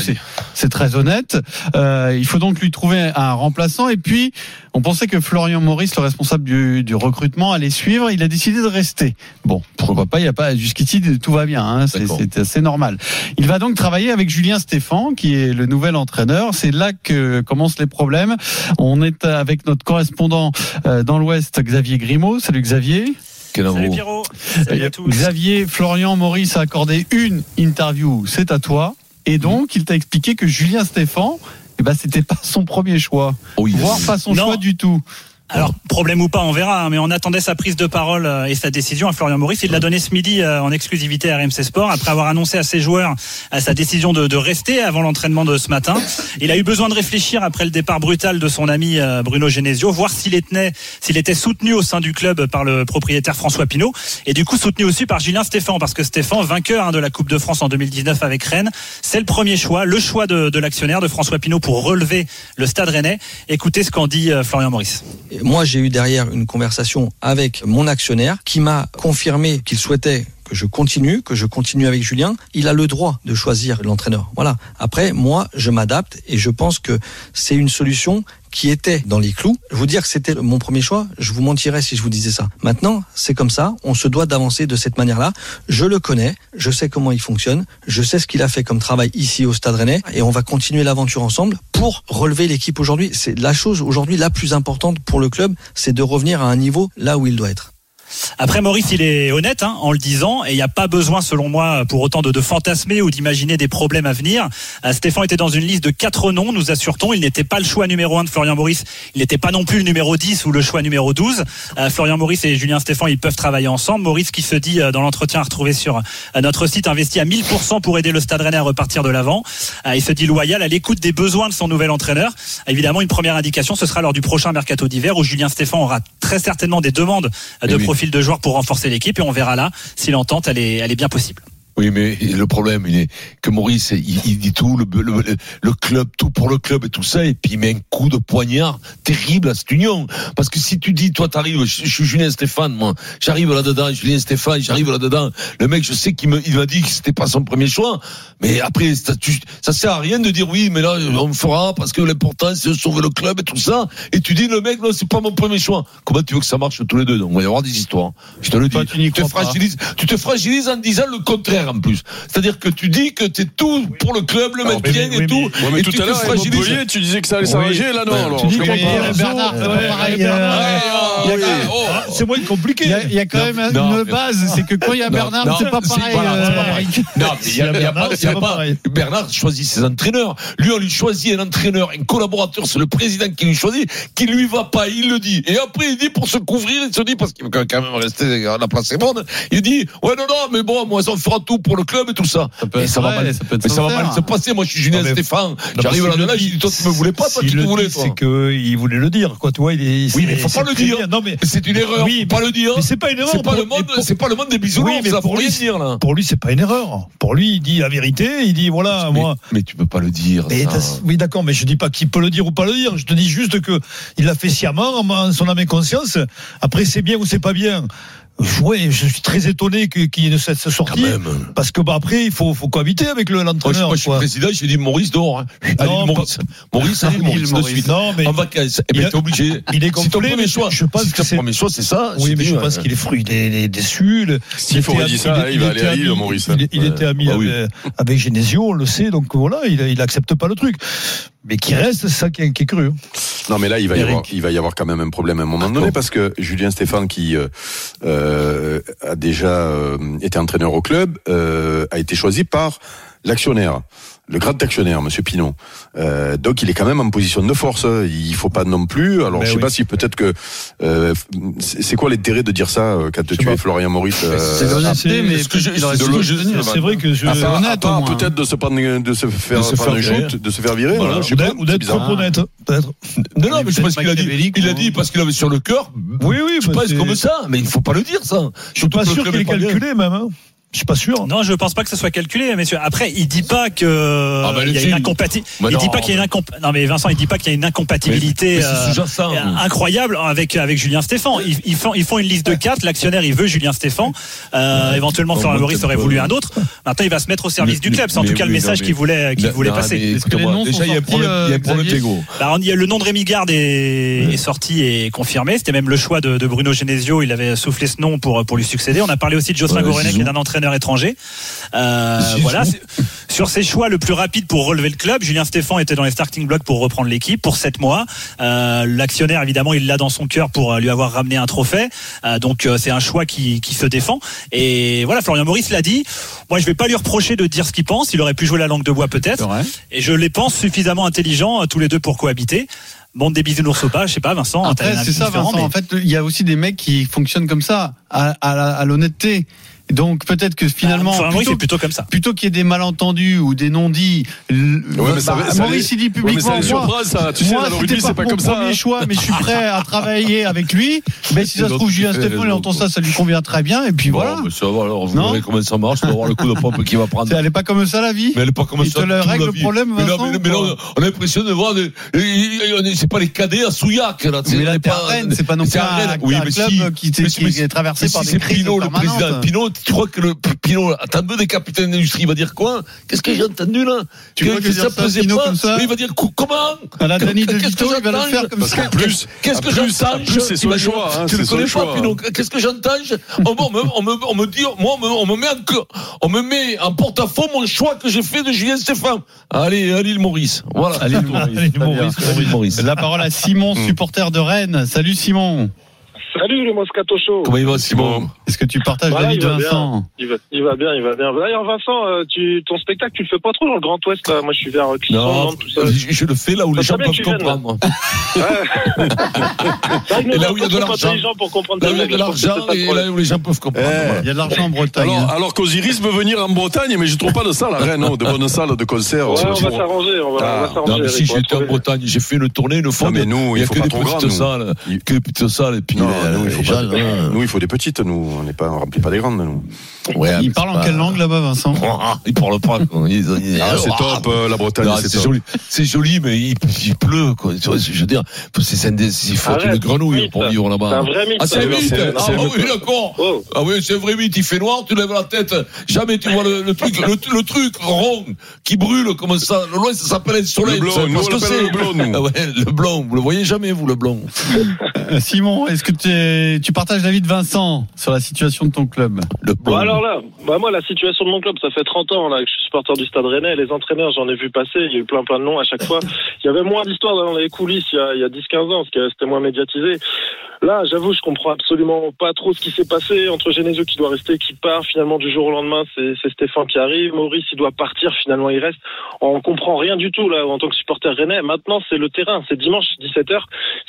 c'est très honnête. Euh, il faut donc lui trouver un remplaçant. Et puis, on pensait que Florian Maurice, le responsable du, du recrutement, allait suivre. Il a décidé de rester. Bon, pourquoi pas Il y a pas jusqu'ici tout va bien. Hein, c'est assez normal. Il va donc travailler avec Julien Stéphan, qui est le nouvel entraîneur. C'est là que commencent les problèmes. On est avec notre correspondant euh, dans l'Ouest, Xavier Grimaud. Salut Xavier. Quel Salut. Pierrot, salut à tous. Xavier, Florian Maurice a accordé une interview. C'est à toi. Et donc, il t'a expliqué que Julien Stéphan, eh ben, c'était pas son premier choix, Oh, il- voire pas son Non. choix du tout. Alors, problème ou pas, on verra, hein, mais on attendait sa prise de parole euh, et sa décision à Florian Maurice. Il l'a donné ce midi euh, en exclusivité à RMC Sport, après avoir annoncé à ses joueurs euh, sa décision de, de rester avant l'entraînement de ce matin. Il a eu besoin de réfléchir après le départ brutal de son ami euh, Bruno Genesio, voir s'il était, soutenu au sein du club par le propriétaire François Pinault, et du coup soutenu aussi par Julien Stéphan, parce que Stéphan, vainqueur hein, de la Coupe de France en 2019 avec Rennes, c'est le premier choix, le choix de, de l'actionnaire de François Pinault pour relever le stade rennais. Écoutez ce qu'en dit Florian Maurice. Moi, j'ai eu derrière une conversation avec mon actionnaire qui m'a confirmé qu'il souhaitait que je continue, que je continue avec Julien. Il a le droit de choisir l'entraîneur. Voilà. Après, moi, je m'adapte et je pense que c'est une solution qui était dans les clous. Vous dire que c'était mon premier choix, je vous mentirais si je vous disais ça. Maintenant, c'est comme ça, on se doit d'avancer de cette manière-là. Je le connais, je sais comment il fonctionne, je sais ce qu'il a fait comme travail ici au Stade Rennais et on va continuer l'aventure ensemble pour relever l'équipe aujourd'hui. C'est la chose aujourd'hui la plus importante pour le club, c'est de revenir à un niveau là où il doit être. Après, Maurice, il est honnête hein, en le disant, et il n'y a pas besoin, selon moi, pour autant de, de fantasmer ou d'imaginer des problèmes à venir. Euh, Stéphane était dans une liste de quatre noms, nous assure-t-on. Il n'était pas le choix numéro un de Florian Maurice. Il n'était pas non plus le numéro 10 ou le choix numéro 12. Euh, Florian Maurice et Julien Stéphane, ils peuvent travailler ensemble. Maurice qui se dit euh, dans l'entretien à retrouver sur notre site, investi à 1000% pour aider le Stade Rennais à repartir de l'avant. Il se dit loyal à l'écoute des besoins de son nouvel entraîneur. Évidemment, une première indication, ce sera lors du prochain mercato d'hiver où Julien Stéphane aura très certainement des demandes de oui. Profil de joueurs pour renforcer l'équipe et on verra là si l'entente elle est, elle est bien possible. Oui, mais le problème, il est que Maurice, il, il dit tout, le, le, le- le club, tout pour le club et tout ça, et puis il met un coup de poignard terrible à cette union. Parce que si tu dis, toi, t'arrives, je, je suis Julien Stéphane, moi, j'arrive là-dedans, Julien Stéphane, j'arrive là-dedans. Le mec, je sais qu'il me, il m'a dit que c'était pas son premier choix, mais après, ça, tu- ça sert à rien de dire oui, mais là, on me fera parce que l'important, c'est de sauver le club et tout ça. Et tu dis, le mec, non, c'est pas mon premier choix. Comment tu veux que ça marche tous les deux? Donc, il va y avoir des histoires. Je te le dis. Toi, tu te fragilises, tu te fragilises en disant le contraire en plus. C'est-à-dire que tu dis que t'es tout pour le club, le Alors, maintien mais- et tout. Mais et tout tu à l'heure. Montpellier, tu disais que ça allait s'arranger, là, non, alors, tu dis c'est euh, moins compliqué. Il y a, quand même une base, c'est que quand il y a Bernard, non, c'est pas pareil. euh. Non, il y a, pas, Bernard, choisit ses entraîneurs. Lui, on lui choisit un entraîneur, un collaborateur, c'est le président qui lui choisit, qui lui va pas, il le dit. Et après, il dit pour se couvrir, il se dit, parce qu'il veut quand même rester à la place est bonne, il dit, ouais, non, non, mais bon, moi, on fera tout pour le club et tout ça. peut et être ça va mal, ça peut être mais ça va mal se passer. Moi, je suis Julien Stéphane. J'arrive là-dedans, dit. toi, tu me voulais pas, toi, tu te voulais, toi. C'est qu'il voulait le dire, quoi. Tu vois, Oui, mais faut pas le dire. Non, mais C'est une erreur. Oui, pas le dire. mais c'est pas une erreur. C'est pas le monde, mais pour- c'est pas le monde des bisounours. Oui, mais pour lui, là. Pour lui, c'est pas une erreur. Pour lui, il dit la vérité. Il dit voilà, moi. Mais tu peux pas le dire. Oui, d'accord, mais je dis pas qu'il peut le dire ou pas le dire. Je te dis juste que il l'a fait sciemment, en- en son âme et conscience. Après, c'est bien ou c'est pas bien. Ouais, je suis très étonné qu'il y ait cette sortie. Parce que, bah, après, il faut, faut cohabiter avec le- Moi, je, l'entraîneur. moi, je suis président, j'ai dit Maurice dehors. Hein. Non, Maurice. Maurice, Ah, Maurice, de suite. Non, mais en vacances. Eh il ben, t'es obligé. il est Si ton complet, premier mais choix, je pense que ton c'est- premier choix, c'est ça. Oui, mais je ouais. pense qu'il est fruit des, des, déçus. Le- S'il faut ami- ça, il va aller à Lille, Maurice. Il, il Ouais. était ami Ah oui. avec, avec Genesio, on le sait, donc voilà, il, il accepte pas le truc. Mais qui reste, c'est ça qui est, qui est curieux. Non, mais là, il va, y avoir, il va y avoir quand même un problème à un moment donné parce que Julien Stéphane, qui euh, euh, a déjà euh, été entraîneur au club, euh, a été choisi par l'actionnaire, le grand actionnaire, Monsieur Pinot. Euh, donc, il est quand même en position de force. Il faut pas non plus. Alors, Ben je sais oui. pas si peut-être que euh, c'est quoi l'intérêt de dire ça euh, quand tu es Florian Maurice euh, C'est ce vrai que je, moins. peut-être de se prendre, de se faire, De se faire shoot, de se faire virer. voilà, voilà, je sais ou pas, d'être- ou c'est d'être trop honnête, peut-être. Non, non, mais je pense qu'il a dit, il a dit parce qu'il avait sur le cœur. Oui, oui, Je pense c'est- comme ça, mais il faut pas le dire, ça. Je suis pas sûr qu'il ait calculé, même. Hein. Je suis pas sûr. Non, je pense pas que ce soit calculé, messieurs. Après, il dit pas que Ah, bah, il y a le une film. incompatibilité. Bah, il dit pas qu'il y a une incomp... Non, mais Vincent, il dit pas qu'il y a une incompatibilité Mais- mais c'est euh, euh, incroyable avec avec Julien Stéphan. Ils, ils font ils font une liste de quatre. L'actionnaire, il veut Julien Stéphan. Euh, éventuellement, Florian Maurice aurait voulu un autre. Maintenant, il va se mettre au service Mais- du club. C'est en mais tout cas le message qu'il voulait qu'il voulait non, passer. Déjà, il y a un problème, il y a un problème Xavier d'ego. On- il y a le nom de Rémi Garde est, est sorti et confirmé. C'était même le choix de, de Bruno Genesio. Il avait soufflé ce nom pour pour lui succéder. On a parlé aussi de Jocelyn Gorenek, qui est un entraîneur étranger. Euh, voilà. Sur ses choix le plus rapide pour relever le club, Julien Stéphan était dans les starting blocks pour reprendre l'équipe pour sept mois. Euh, L'actionnaire, évidemment, il l'a dans son cœur pour euh, lui avoir ramené un trophée. Euh, donc euh, c'est un choix qui, qui se défend. Et voilà, Florian Maurice l'a dit. Moi, je vais pas lui reprocher de dire ce qu'il pense. Il aurait pu jouer la langue de bois peut-être. Et je les pense suffisamment intelligents euh, tous les deux pour cohabiter. Bon, des bisounours ou pas, je sais pas, Vincent. Après, c'est ça, Vincent. mais- En fait, il y a aussi des mecs qui fonctionnent comme ça, à, à l'honnêteté. Donc peut-être que finalement, Maurice plutôt, est plutôt comme ça. plutôt qu'il y ait des malentendus ou des non-dits, ça bah, ça Maurice il dit ça publiquement, moi, ça. Tu sais, moi, c'était rugby, pas c'est pas mon comme ça. premier hein. choix, mais je suis prêt à travailler avec lui. Mais si ça se trouve, Julien Stéphane, il entend ça, ça lui convient très bien. Et puis Bon, voilà. mais ça va, alors, vous Non verrez comment ça marche, on va voir le coup de pompe qu'il va prendre. C'est- Elle est pas comme ça la vie. Mais elle est pas comme Il ça. te le règle le problème, mais là, mais, là, on a l'impression de voir c'est pas les cadets à Souillac, là. Mais là, c'est pas non plus un. Oui, club qui, est traversé par des c'est crises Pinot, le président. Pinot, tu crois que le Pinot, t'as deux des capitaines d'industrie, il va dire quoi? Qu'est-ce que j'ai entendu là? Tu crois que ça, pesait pas? comme ça? Il va dire comment? À la Dany de Qu'est-ce Vito, que il va j'entends? faire comme ça? plus, Qu'est-ce que j'entends? c'est son dire, choix, hein, Tu le connais pas, Pinot Qu'est-ce que j'entends? On, me- dit, moi, on me, met on me met en porte-à-faux mon choix que j'ai fait de Julien Stéphane. Allez, allez, le Maurice. Voilà. Allez, le Maurice. Maurice. La parole à Simon, supporter de Rennes. Salut Simon. Salut le Moscato Show. Comment il va, Simon Est-ce que tu partages Voilà, l'avis de. Vincent Il va, il va bien, il va bien. D'ailleurs, Vincent, euh, tu, ton spectacle, tu le fais pas trop dans le Grand Ouest. Là. Moi, je suis vers euh, Clisson, Non, tout ça. je, je le fais là où Ça les gens peuvent comprendre. Et là où il y a de l'argent. intelligents pour comprendre Là où il y a de l'argent et là où les gens peuvent comprendre. Eh, voilà. Il y a de l'argent en Bretagne. Alors, hein. alors qu'Osiris veut venir en Bretagne, mais je trouve pas de salle à Rennes, non, de bonnes salles de concert. On va s'arranger, on va, Ah, s'arranger. Non, mais Eric, si j'étais en. Bretagne, j'ai fait une tournée une fois. Mais nous, il y a faut que pas des trop grand, petites salles, que des petites salles, et puis Les- nous, il faut pas- hein. nous, il faut des petites, nous. On n'est pas, on remplit pas des grandes, nous. Ouais, Il parle en pas- quelle langue là-bas, Vincent Ah, Il parle pas. Ah, c'est top, euh, la Bretagne, c'est joli, c'est joli, mais il, il pleut, quoi. Tu vois, je veux dire, c'est c'est un des- il faut une grenouille mythe. pour vivre là-bas. C'est un vrai mythe, Ah, c'est un mythe. Ah, oui, d'accord. Oh. Ah oui, c'est un vrai mythe. Il fait noir, tu lèves la tête. Jamais tu vois le, le truc, le, le truc rond qui brûle comme ça. Le loin, ça s'appelle un soleil. Le blond, nous, on que le blond, nous. Ah ouais, le blanc. Vous le voyez jamais, vous, le blanc. Euh, Simon, est-ce que tu, tu partages l'avis de Vincent sur la situation de ton club Le Bon, blanc. alors là, bah moi, la situation de mon club, ça fait 30 ans là, que je suis supporter du Stade Rennais. Les entraîneurs, j'en ai vu passer. Il y a eu plein, plein de noms à chaque fois. Il y avait moins d'histoires dans les coulisses il y a, il y a 10-15 ans, parce que c'était moins médiatisé. Là, j'avoue, je comprends absolument pas trop ce qui s'est passé entre Genesio qui doit rester, qui part. Finalement, du jour au lendemain, c'est c'est Stéphane qui arrive. Maurice, il doit partir. Finalement, il reste. On comprend rien du tout là en tant que supporter rennais. Maintenant, c'est le terrain. C'est dimanche 17h.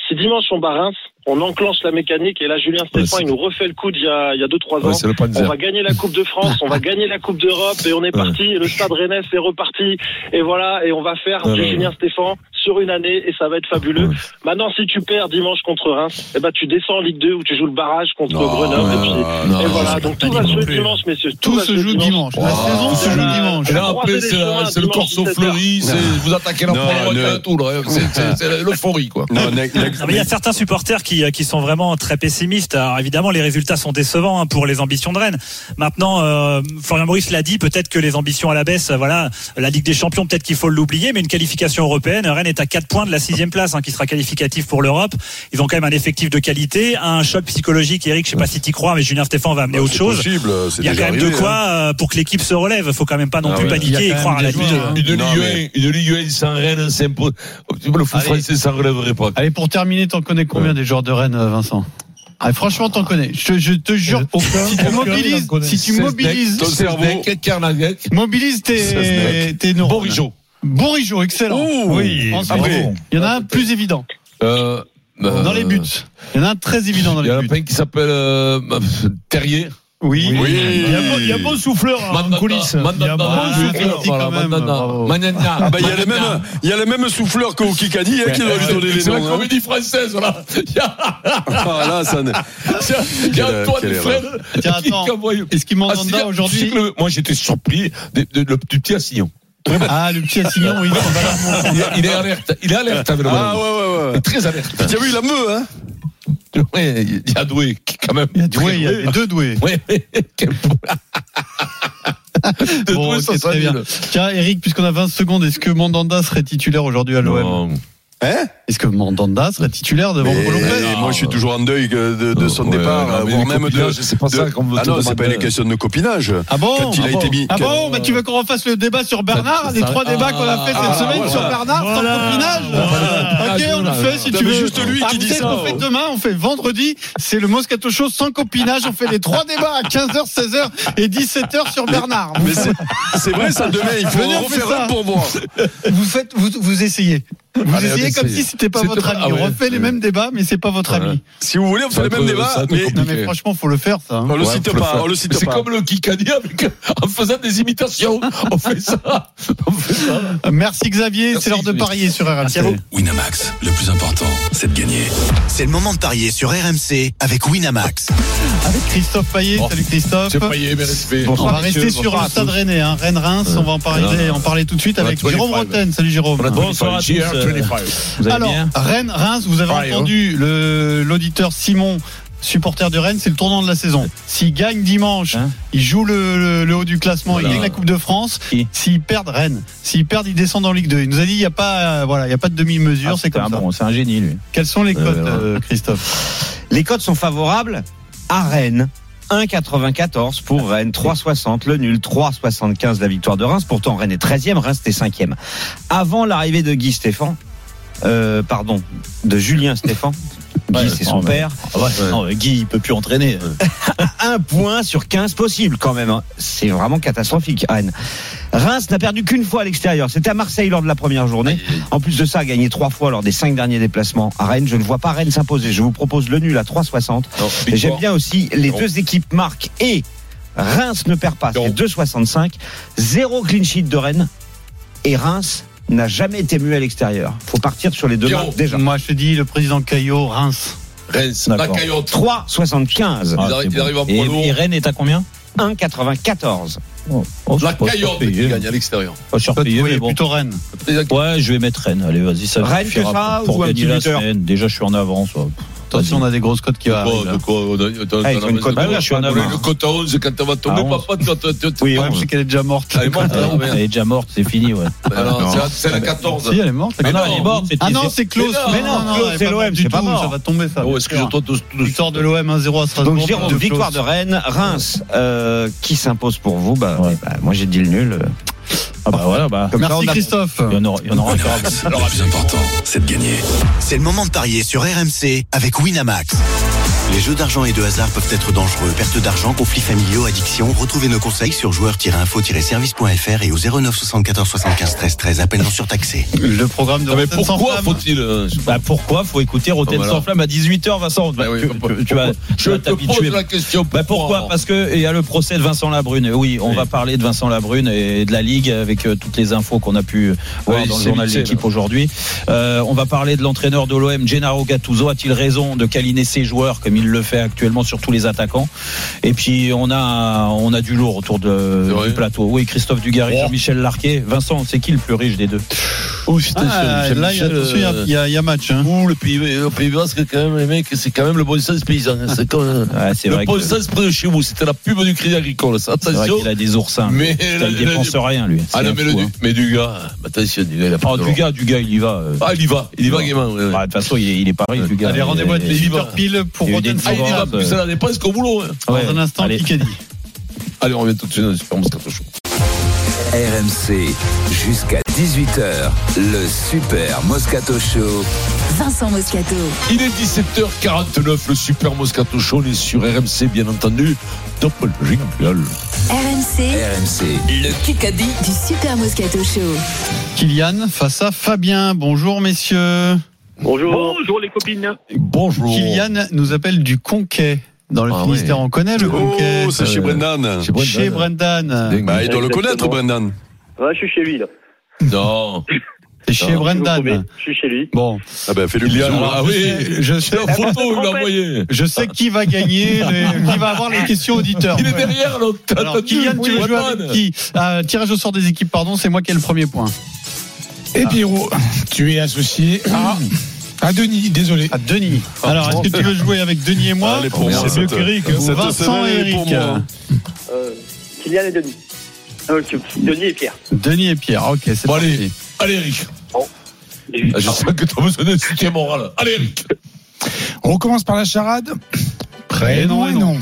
Si dimanche on bat Reims, on enclenche la mécanique et là, Julien Stéphane, il nous refait le coup d'il y a, il y a 2-3 ans. Ouais, le On va gagner la Coupe de France, on va gagner la Coupe d'Europe et on est parti. Et le Stade Rennais c'est reparti. Et voilà, et on va faire du Julien Stéphane sur une année et ça va être fabuleux. Maintenant, si tu perds dimanche contre Reims, eh ben tu descends en Ligue 2 où tu joues le barrage contre Non, Grenoble. et, puis, non, et non, voilà, donc tout va se jouer dimanche, messieurs. Tout va se joue dimanche. La Oh. saison se joue dimanche. Là, après, c'est le corso 17h. fleuri, c'est, vous attaquez et tout. C'est- l'euphorie, quoi. Il y a certains supporters qui, qui sont vraiment très pessimistes. Alors évidemment, les résultats sont décevants hein, pour les ambitions de Rennes. Maintenant, euh, Florian Maurice l'a dit, peut-être que les ambitions à la baisse, euh, voilà, la Ligue des Champions, peut-être qu'il faut l'oublier, mais une qualification européenne, Rennes est à 4 points de la sixième place, hein, qui sera qualificatif pour l'Europe. Ils ont quand même un effectif de qualité, un choc psychologique. Eric, je sais pas si tu crois, mais Julien Stéphane va amener Bah, Ah, autre chose. possible, c'est Il y a quand même arrivé, de quoi hein. euh, pour que l'équipe se relève. Faut quand même pas non Ah plus ouais. Il paniquer et croire à la Ligue. Une Ligue Non, 1, mais- une Ligue 1 sans Rennes, c'est impo- Le foot français, ça ne relèverait pas. Allez, pour terminer, t'en connais combien des joueurs de Rennes, euh, Vincent? Ah, franchement, t'en connais. Je, te- je te jure, Aucun- si tu il mobilises, si tu mobilises, ton cerveau. Mobilises tes, tes neurones. Bourigeau. Bourigeau, excellent. Oui, Ensuite, après. il y en a un plus évident. Euh, Dans les buts. Il y en a un très évident dans Il y les en a buts. un qui s'appelle euh, Terrier. Oui. Oui. Il y a, il y a bon souffleur en coulisses. Il y a Ah. Ah bah, il y les mêmes, il y a les mêmes souffleurs qu'au Kikadi, hein, qui doivent lui donner les C'est la noms. comédie française, là. Ah, là, ça, il y a Antoine Fred Tiens, attends. Est-ce qu'il Ah, m'entend aujourd'hui Moi, j'étais surpris du petit Assillon. Ah, le petit Assignon, oui. Il est- Il est alerte. Il est alerte avec le Ah, ouais, très alerte. Tu as vu la meuf, hein Ouais, il y a doué, qui, quand même. Il y a doué, il y a deux doués. Ouais, quel De Bon, doué, ok, ça très bien. Tiens, Eric, puisqu'on a 20 secondes, est-ce que Mandanda serait titulaire aujourd'hui à l'OM. Hein Est-ce que Mandanda serait titulaire devant Mais Lopez moi, je suis toujours en deuil de, de son Ouais, départ, non, voire même de. c'est pas de- ça qu'on veut Ah te non, c'est pas une question de copinage. Ah bon Quand il a ah été mis. Ah quand- bon bah tu veux qu'on refasse le débat sur Bernard, Ça- les ça- trois débats qu'on a fait cette ah, semaine voilà. sur Bernard sans Voilà. copinage Voilà. Ok, on le fait si Non, tu veux. juste lui Ah, qui dit ça, qu'on fait demain, on fait vendredi, c'est le Moscato Show sans copinage, on fait les trois débats à 15h, 16h et 17h sur Bernard. Mais c'est vrai, ça demain, il faut on fait refaire ça. un pour voir. Vous faites, vous, vous essayez. Vous Allez, essayez comme si c'était pas votre pas- ami. ah ouais, on refait les c'est- mêmes débats, mais c'est pas votre Ouais. ami. Si vous voulez, on fait Ça le va même être- débat, ça va être mais. Non mais franchement, faut le faire ça. hein. on le Ouais, cite faut le pas. faire. On le Mais cite C'est pas. comme le Kikadi avec, en faisant des imitations. On fait ça. On fait ça. Merci Xavier, c'est l'heure de parier sur RMC. Winamax, le plus important, c'est de gagner. C'est le moment de parier sur RMC avec Winamax. Avec Christophe Payet. Oh. Salut Christophe. C'est mes respects. on va rester sur le stade rennais, hein. Rennes-Reims. On va en parler, en parler tout de suite avec 25. Jérôme Rotten. Salut Jérôme. Bonsoir à tous. Vous allez Alors, bien Rennes, Reims, vous avez entendu l'auditeur Simon, supporter de Rennes, c'est le tournant de la saison. S'ils gagnent dimanche, Hein ils jouent le, le- le haut du classement, Voilà. ils gagnent la Coupe de France. Qui S'ils perdent Rennes, s'ils perdent, ils descendent en Ligue 2. Il nous a dit, il n'y a pas, euh, voilà, il y a pas de demi-mesure, Ah, c'est comme un ça. bon, c'est un génie lui. Quels sont les cotes, voilà. euh, Christophe? Les codes sont favorables à Rennes. 1,94 pour Rennes, 3,60 le nul, 3,75 la victoire de Reims. Pourtant, Rennes est 13e, Reims était 5e. Avant l'arrivée de Guy Stéphane, euh, pardon, de Julien Stéphane, Guy, Ouais, c'est son père. Ah ouais, non, Guy, il peut plus entraîner. un point sur 15 possible quand même. hein. C'est vraiment catastrophique, Rennes. Reims n'a perdu qu'une fois à l'extérieur. C'était à Marseille lors de la première journée. En plus de ça, a gagné trois fois lors des cinq derniers déplacements à Rennes. Je ne vois pas Rennes s'imposer. Je vous propose le nul à 3,60. Et J'aime bien aussi les Non. deux équipes marquent et Reims ne perd pas. C'est 2,65. Zéro clean sheet de Rennes. Et Reims n'a jamais été muet à l'extérieur. Faut partir sur les deux Pierrot. déjà. Moi, je te dis le président Caillot, Reims. Reims, la D'accord. caillotte. 3,75. Ah, Il arrive- c'est il arrive en Et, et Rennes est à combien 1,94. Oh, La pas caillotte qui gagne à l'extérieur. Pas cher Toi, tu payé, voyais mais bon. plutôt Rennes. Ouais, je vais mettre Rennes. Allez, vas-y, ça Rennes que ça, pour, ou gagner la semaine. Déjà, je suis en avance. ouais. Attention, on a des grosses cotes qui Quoi, arrivent. a- Ah. Le cote à 11 quand elle va tomber, À 11. papa, Oui, Le problème, on- c'est qu'elle est déjà morte. Elle est morte, Ah. Elle est déjà morte, c'est fini, ouais. C'est la- C'est la 14. Si, elle est morte. Mais non, non, elle est morte. Ah non, c'est close. Mais non, c'est l'OM, du c'est pas tout, mort. Ça va tomber, ça. Oh, excuse-toi, Victoire de l'OM 1-0 à Strasbourg. Donc Jérôme, de victoire de. Rennes, Reims, euh, qui s'impose pour vous bah, bah, moi j'ai dit le nul. Ah bah voilà, bah. Comme ça, Merci on a- Christophe. Il y en aura, il y en aura encore. Le plus important, c'est de gagner. C'est le moment de parier sur RMC avec Winamax. Les jeux d'argent et de hasard peuvent être dangereux. Perte d'argent, conflits familiaux, addiction. Retrouvez nos conseils sur joueurs-info-service.fr et au 09 74 75 13 13. Appel non surtaxé. Le programme de Ah, mais Rotten sans pourquoi flamme. faut-il. euh, Bah pourquoi faut écouter Rotten voilà. sans flamme à 18h Vincent Bah oui, tu, tu- tu vas, Je vas te pose la question. Bah pourquoi Parce que il y a le procès de Vincent Labrune. Oui, on Oui. va parler de Vincent Labrune et de la Ligue avec euh, toutes les infos qu'on a pu voir Oui, dans le journal de l'équipe là. aujourd'hui. Euh, on va parler de l'entraîneur de l'OM, Gennaro Gattuso. A-t-il raison de câliner ses joueurs comme il le fait actuellement sur tous les attaquants Et puis on a on a du lourd autour de, du plateau. Oui, Christophe Dugarry, Oh. Jean-Michel Larquet. Vincent, c'est qui le plus riche des deux? Oh, Ah, là, il y il y a- euh, il y a- il match. hein. Ouh, le pays, le pays basque, quand même, les mecs, c'est quand même le bon sens paysan. hein. C'est comme, euh, Ouais, c'est le vrai bon que- sens près de chez vous. C'était la pub du Crédit Agricole, ça. Attention. qu'il a des oursins. Mais il dépense rien lui. Ah non, mais, le, fou, du- hein. mais du gars, attention, du gars, il a pas Ah, du gars, du gars, il y va. euh. Ah, il y va, il y va gaiement. Bah, De toute façon, il est, il pareil, du gars. Allez, rendez-vous à Il est- 18h pile pour il sans Ah, il y va plus à la dépense qu'au boulot. hein. Dans un instant, Allez. Kikadi. Allez, on revient tout de suite dans le Super Moscato Show. RMC jusqu'à 18h. Le Super Moscato Show. Vincent Moscato. Il est 17h49, le Super Moscato Show. On est sur RMC, bien entendu. Top jingle. RMC, RMC. Le Kikadi. du Super Moscato Show. Kylian face à Fabien. Bonjour messieurs. Bonjour. Bonjour les copines. Bonjour. Kylian nous appelle du Conquet. Dans le Ah Finistère, on connaît le Conquet. Oh, c'est chez Brendan. Chez Brendan. Chez Brendan. Bah, il doit le connaître, Brendan. Ouais, je suis chez lui là. Non. C'est chez Non, Brendan. Je suis chez lui. Bon, Ah ben, fais-le ah oui, je sais, la photo, il l'a envoyé. je sais qui va gagner, les- qui va avoir les questions auditeurs. Il est derrière, Alors, entendu Kylian, tu veux jouer avec qui Ah, Tirage au sort des équipes, pardon, c'est moi qui ai le premier point. Et Pierrot, tu es associé à, à Denis, désolé. À Denis. Alors, est-ce que tu veux jouer avec Denis et moi Allez, pour moi, C'est mieux. Ou cette Vincent et Eric. moi. Euh, Kylian et Denis. Euh, Denis et Pierre. Denis et Pierre, ok, c'est Bon, parti. allez. Allez, Eric. Ah, je sens que t'as besoin d'un soutien moral. Allez, Eric. On commence par la charade. Prénom Prénom et et nom.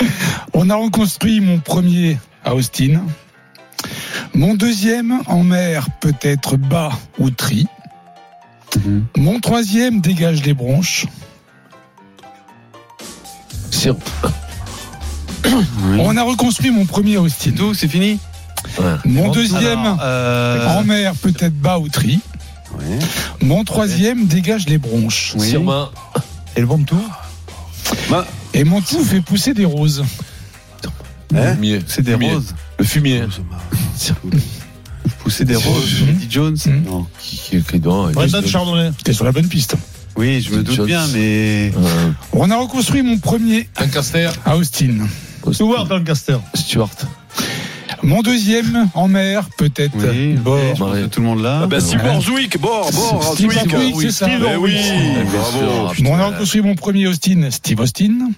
On a reconstruit mon premier à Austin. Mon deuxième en mer peut être bas ou tri. Mhm. Mon troisième dégage les bronches. On a reconstruit mon premier à Austin. C'est tout, c'est fini Mon deuxième Alors, euh, en mer peut être bas ou tri. Oui. Mon troisième dégage les bronches. Oui. Et le bon tour Bah, Et mon tout fait pousser des roses. Hein Fumier. c'est des Fumier. roses. Le fumier. Pousser des roses, Eddie Jones Mhm. Non. Qui, qui, qui, Brendan qui- Chardonnay. T'es sur la bonne piste. Oui, je me doute Jones. bien, mais. Euh, On a reconstruit mon premier Lancaster. à Austin. Stuart Lancaster. Stuart. Mon deuxième en mer peut être Oui, bord. que tout le monde là. Ah ben, si Borzwick, Bord, Bord, Steve Borzwick. C'est ça. Eh oui, bravo. Bon, on a reconstruit mon premier Austin, Steve Austin.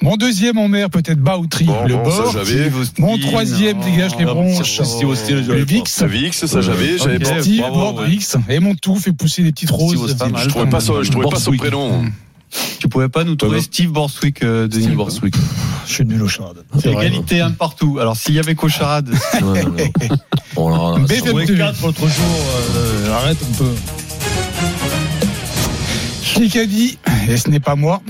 Mon deuxième en mer peut être Bautry, Bon, le bon, ça, bord. Steve Mon troisième oh. dégage les Ah, bronches. c'est Steve Austin, Le VIX. Ça, Vix, ça, j'avais, j'avais. Steve, bord ouais. VIX. Et mon tout fait pousser des petites roses. Je trouvais pas son, je trouvais pas son Borzwick. prénom. Tu pouvais pas nous trouver Ouais. Steve Borswick, euh, Denis Steve Borswick. Je suis nul au charade. C'est égalité un partout. Alors, s'il y avait qu'au charade. Oh là là, ça- BFM TV. l'autre jour, euh, arrête un peu. Qui a dit, et ce n'est pas moi,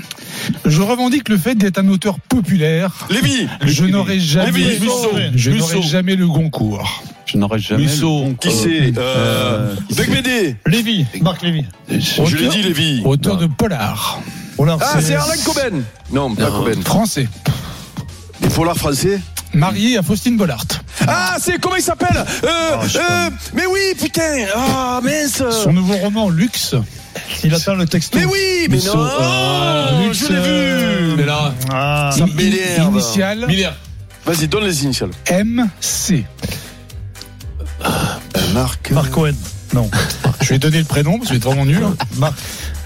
je revendique le fait d'être un auteur populaire. Lévi Je n'aurai jamais, Lévi, je n'aurai jamais le Goncourt. Je n'aurais jamais. Musso. le Qui c'est euh, Becbédé Lévy, Marc Lévy. Je l'ai dit, Lévi. Auteur de Polar. Polar, Ah, c'est Arlène Coben Non, pas Coben. Français. Des polars français? Marié à Faustine Bollard. Ah, c'est comment il s'appelle? Euh, euh, Mais oui, putain Ah, mince Son nouveau roman Luxe. Il attend le texto. Mais oui, mais non Euh, Luxe, Je l'ai vu Mais là, Ah, Ça Initial Miller. Vas-y, donne les initiales. MC. Marc. Marc Cohen. Non. Je vais donner le prénom parce que c'est vraiment nul. Marc.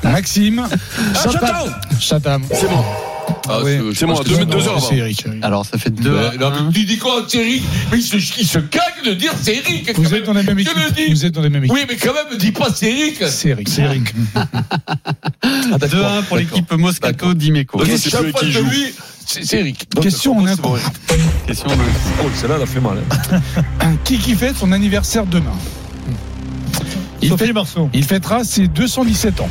Maxime. Ah, Chatham Chatham. C'est bon. Ah, oui. je C'est moi, que deux, c'est deux bon. heures C'est avant. Eric. Alors ça fait deux. Ben, à non, mais un. tu dis quoi, c'est Eric Mais il se, il se cague de dire c'est Eric. Vous êtes dans la même Je équipe. le dis? Vous êtes dans la même équipe. Oui, mais quand même, dis pas c'est Eric. C'est Eric. C'est Eric. 2-1 pour l'équipe Moscato d'Imeco. C'est chaque fois lui, c'est Eric. Donc, Question en un coup. Question de- Oh, celle-là, elle a fait mal. hein. Qui qui fête son anniversaire demain? Fête- il fêtera ses 217 ans.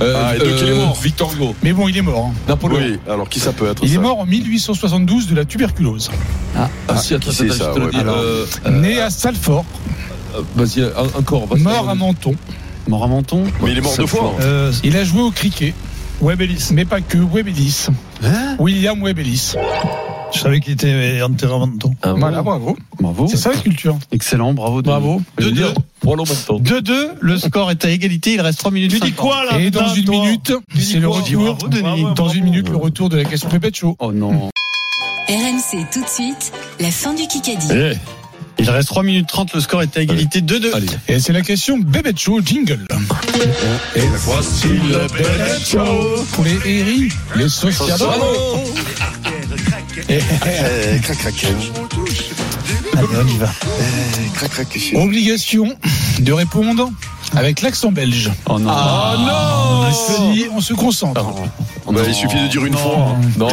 Euh, Ah, et donc il est mort. Victor Hugo. Mais bon, il est mort. hein. Napoléon. Oui, alors qui ça peut être Il ça est mort en 1872 de la tuberculose. Ah, si, attends, qui c'est ça, ouais, alors. Euh, euh, Né à Salford, Vas-y, en- encore. vas-y. mort à Menton. Mort à Menton. Mais il est mort deux fois. Euh, Il a joué au cricket, Webb Ellis. mais pas que. Webb Ellis. William Webb Ellis. Je savais qu'il était enterré en Menton. Ah. Voilà, bravo. Bravo. C'est ça la culture. Excellent, bravo. Bravo. Je veux 2-2. dire, Voilà, maintenant. 2-2, le score est à égalité, il reste 3 minutes. Tu dis 50. quoi là Et dans une minute, c'est le retour. Dans une minute, le retour de la question Pépette Show. Oh non. RMC tout de suite, la fin du Kikadi. Eh, Il reste 3 minutes 30, le score est à égalité 2-2. Allez. Et c'est la question Bébête Show jingle. Et voici le Bébête Show pour les héris, les sociados. Eh, crac, crac. Allez, on y va. Eh, crac, crac. Obligation de répondre avec l'accent belge. Oh non. Ah non Si on se concentre. Bah, Il suffit de dire une fois. hein. Non, ouais,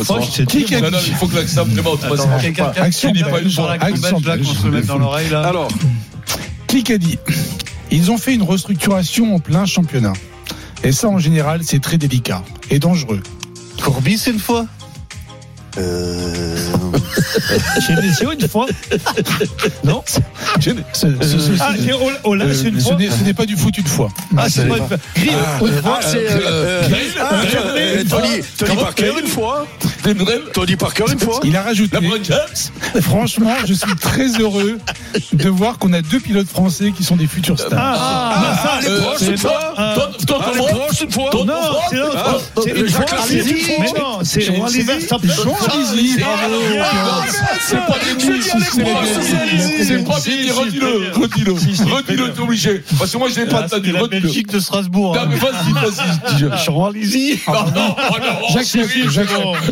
on Franck, va se- c'est Qui qui a Non, non, dit il faut que l'accent vraiment, Attends, quelqu'un qui qui dit pas une fois Action belge, qu'on se le mette dans l'oreille là. Alors, Qui a dit Ils ont fait une restructuration en plein championnat. Et ça, en général, c'est très délicat et dangereux. Courbis une fois Chez Desio une fois Non ce- Ah, Ola- c'est une ce fois n'est- ce n'est pas du foot une fois. Ah, c'est pas une fois. Grill, une fois. ah, c'est. euh, ah, euh, Tony, Tony Parker une fois. Tony Parker une fois. Il a rajouté. Franchement, je suis très heureux de voir qu'on a deux pilotes français qui sont des futurs stars. Ah, les euh, proches c'est une fois. Une fois. Non, c'est l'autre. C'est une fois. Une Mais fois. non, c'est Jean. Jean. C'est pas dis allez, c'est pas si, redis-le, redis-le, redis-le, t'es obligé. Parce que moi, je l'ai pas Ah, entendu, la. Belgique de Strasbourg. Non, hein. mais vas-y, vas-y, Alizzi. Oh non, non, Jacques c'est Larzy,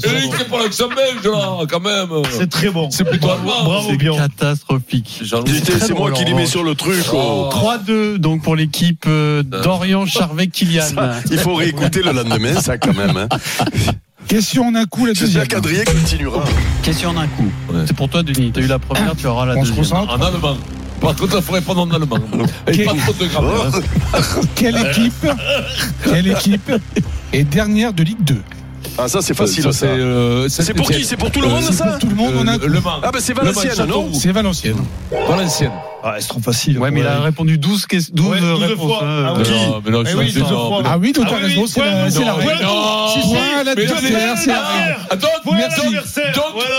Eric, c'est pas l'accent belge, là, quand même. C'est très bon. C'est plutôt allemand. Bravo, C'est catastrophique. C'est moi qui l'ai mis sur le truc. oh. 3-2 donc pour l'équipe euh, d'Orient Charvet Kylian. Il faut réécouter le lendemain, ça quand même. hein. Question en un coup, la deuxième. Qu'Adrien continuera. Question d'un coup. Ouais. C'est pour toi Denis, t'as eu la première, tu auras la On deuxième. En allemand. Par contre, il faut répondre en allemand. Et Quel- pas trop de grammaire. Quelle équipe, quelle équipe est dernière de Ligue 2 Ah, ça, c'est facile, Ça, ça. c'est, euh, C'est pour qui? C'est pour tout le monde, C'est ça? pour tout le monde en un Euh, coup. Le Mans. Ah, bah, c'est Valenciennes, non? C'est Valenciennes. Valenciennes. Ah, c'est trop facile. Ouais, mais il a répondu 12, ques- 12 Ouais, 12 réponses. fois. hein. Ah Mais oui. non, mais non, Eh oui, mais. Ah oui, donc Ah t'as oui, raison, c'est la, c'est mais Mais l'adversaire, mais c'est. Attends.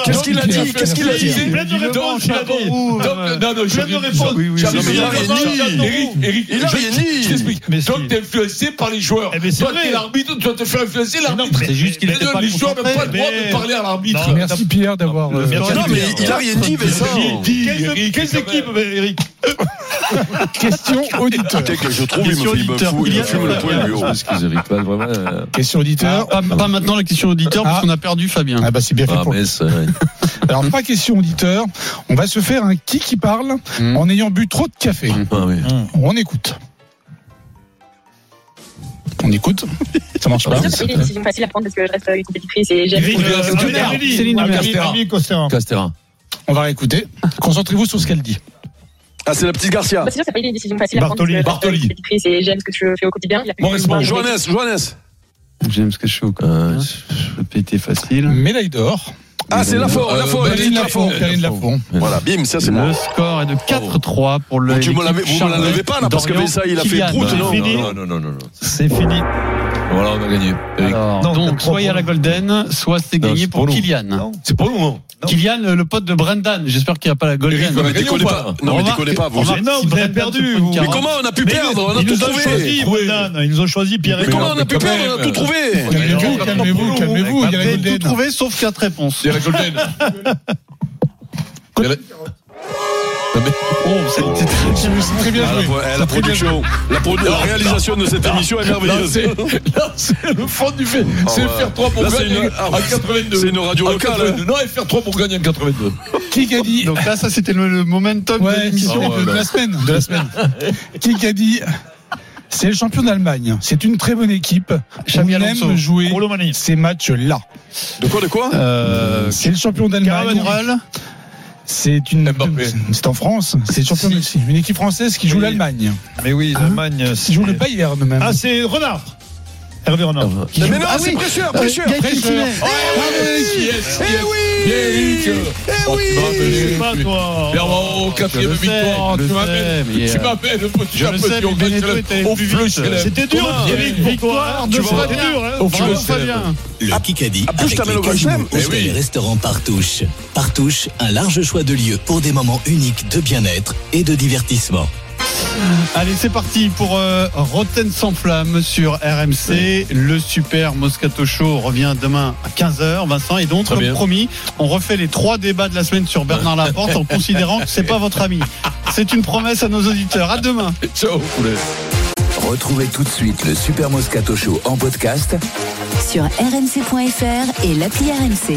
Qu'est-ce qu'il a dit? Qu'est-ce qu'il a dit? Plein de réponses, non, non, j'ai Plein de réponses. Mais. Eric, Eric. Mais. Donc, t'es influencé par les joueurs. Eh c'est Toi, vrai. t'es l'arbitre, tu vas te faire influencer l'arbitre. mais- C'est juste qu'il Mais était non, pas Les joueurs n'ont pas le droit mais- de parler à l'arbitre. Merci Pierre d'avoir. euh. Non, mais il a rien dit. Rien dit, Quelles équipes, Eric Question auditeur. Putain, que je trouve, il me Question fait- auditeur. fout, il Il y me a- fume le poing, lui. Excuse Eric, là, vraiment. euh, Question auditeur. Pas, pas maintenant la question auditeur parce Ah. qu'on a perdu Fabien. Ah bah c'est bien fait Ah, pour mais. Alors pas question auditeur. On va se faire un qui qui parle Hmm. en ayant bu trop de café. Ah, oui. On écoute. On écoute. Ça marche pas. C'est une décision facile à prendre parce que je reste une compétitrice et j'aime. Eric, euh, Céline Castera. Costera. Castera. On va réécouter. Concentrez-vous sur ce qu'elle dit. Ah, c'est la petite Garcia. Bah, c'est sûr, ça n'a pas été une décision facile à prendre. Bartoli, que, euh, Bartoli. j'aime ce que je fais au quotidien. Maurice Johannes. Johannes. James Cachot. Euh, Ça peut été facile. Médaille d'or. Ah, c'est Lafont, Euh, Lafont, Karine Karine Lafont, Lafont. Karine Lafont. Voilà, bim, ça c'est moi. Le score est de 4-3 pour le. Tu me l'avez- l'équipe vous me l'enlevez Charlotte pas, là, parce que ça, il a fait prout, non fini. Non, non, non, non, non. C'est fini. Voilà, on a gagné. Alors, Non, donc, soit il y a la Golden, soit c'est Non, gagné pour. Kylian. Non. C'est pour nous, hein. Kylian, le pote de Brendan. J'espère qu'il n'y a pas la Golden. Eric, on a Mais ou pas. Non, mais déconnez pas. Vous non, avez perdu. Mais comment on a pu Mais perdre? On a ils tout nous ont trouvé. choisi, Brendan. Ils nous ont choisi Pierre Mais et comment on a mais pu perdre? On a tout trouvé. Calmez-vous, non, calmez-vous, non, calmez-vous. Vous Il y a la avez tout trouvé sauf quatre réponses. La Golden. Il y a la- Oh, c'est c'est- C'est très bien Ah, joué. la, la production, la, produ- la réalisation de cette émission est merveilleuse. c'est là, c'est le fond du fait. Ah C'est ouais. faire 3 pour Là, c'est gagner une- ah en ouais, 82. c'est une radio En locale, 82. Non, et faire 3 pour gagner en 82. Qui a dit Donc là, ça c'était le, le momentum de Ouais, l'émission. c'est Ah de, de la semaine. De la semaine. Qui a dit c'est le champion d'Allemagne. C'est une très bonne équipe. Xabi On Alonso. aime jouer ces matchs-là. De quoi, de quoi Euh, C'est le champion d'Allemagne. C'est une. Mbappé. C'est en France. C'est le champion. une équipe française qui joue Oui. l'Allemagne. Mais oui, l'Allemagne. Qui joue le Bayern même. Ah, c'est Renard. Hervé Renard. Mais non, Ah c'est oui. prêcheur, Euh, prêcheur. Gaëtan Finet. Oh, oui, yes, Eh yes. oui Bien, Eric. Oh, tu m'appelles, C'est pas toi. Bravo, quatrième Je le sais, victoire. je Tu le m'appelles. sais, mais, Tu euh, m'appelles, petit je à le petit, sais, mais on gagne était au plus. C'était dur, Eric, victoire de Tu vois, Fabien. dur, hein. Au célèbre. Fabien. Le Kikadi Ah, avec les au casinos hôtels Eh oui. et restaurants Partouche. Partouche, un large choix de lieux pour des moments uniques de bien-être et de divertissement. Allez, c'est parti pour euh, Rotten sans flamme sur RMC. Le super Moscato Show revient demain à 15h, Vincent. Et donc, comme promis, on refait les trois débats de la semaine sur Bernard Laporte en considérant que c'est pas votre ami. C'est une promesse à nos auditeurs. À demain. Ciao, poulet. Retrouvez tout de suite le Super Moscato Show en podcast Sur rmc.fr et l'appli RMC.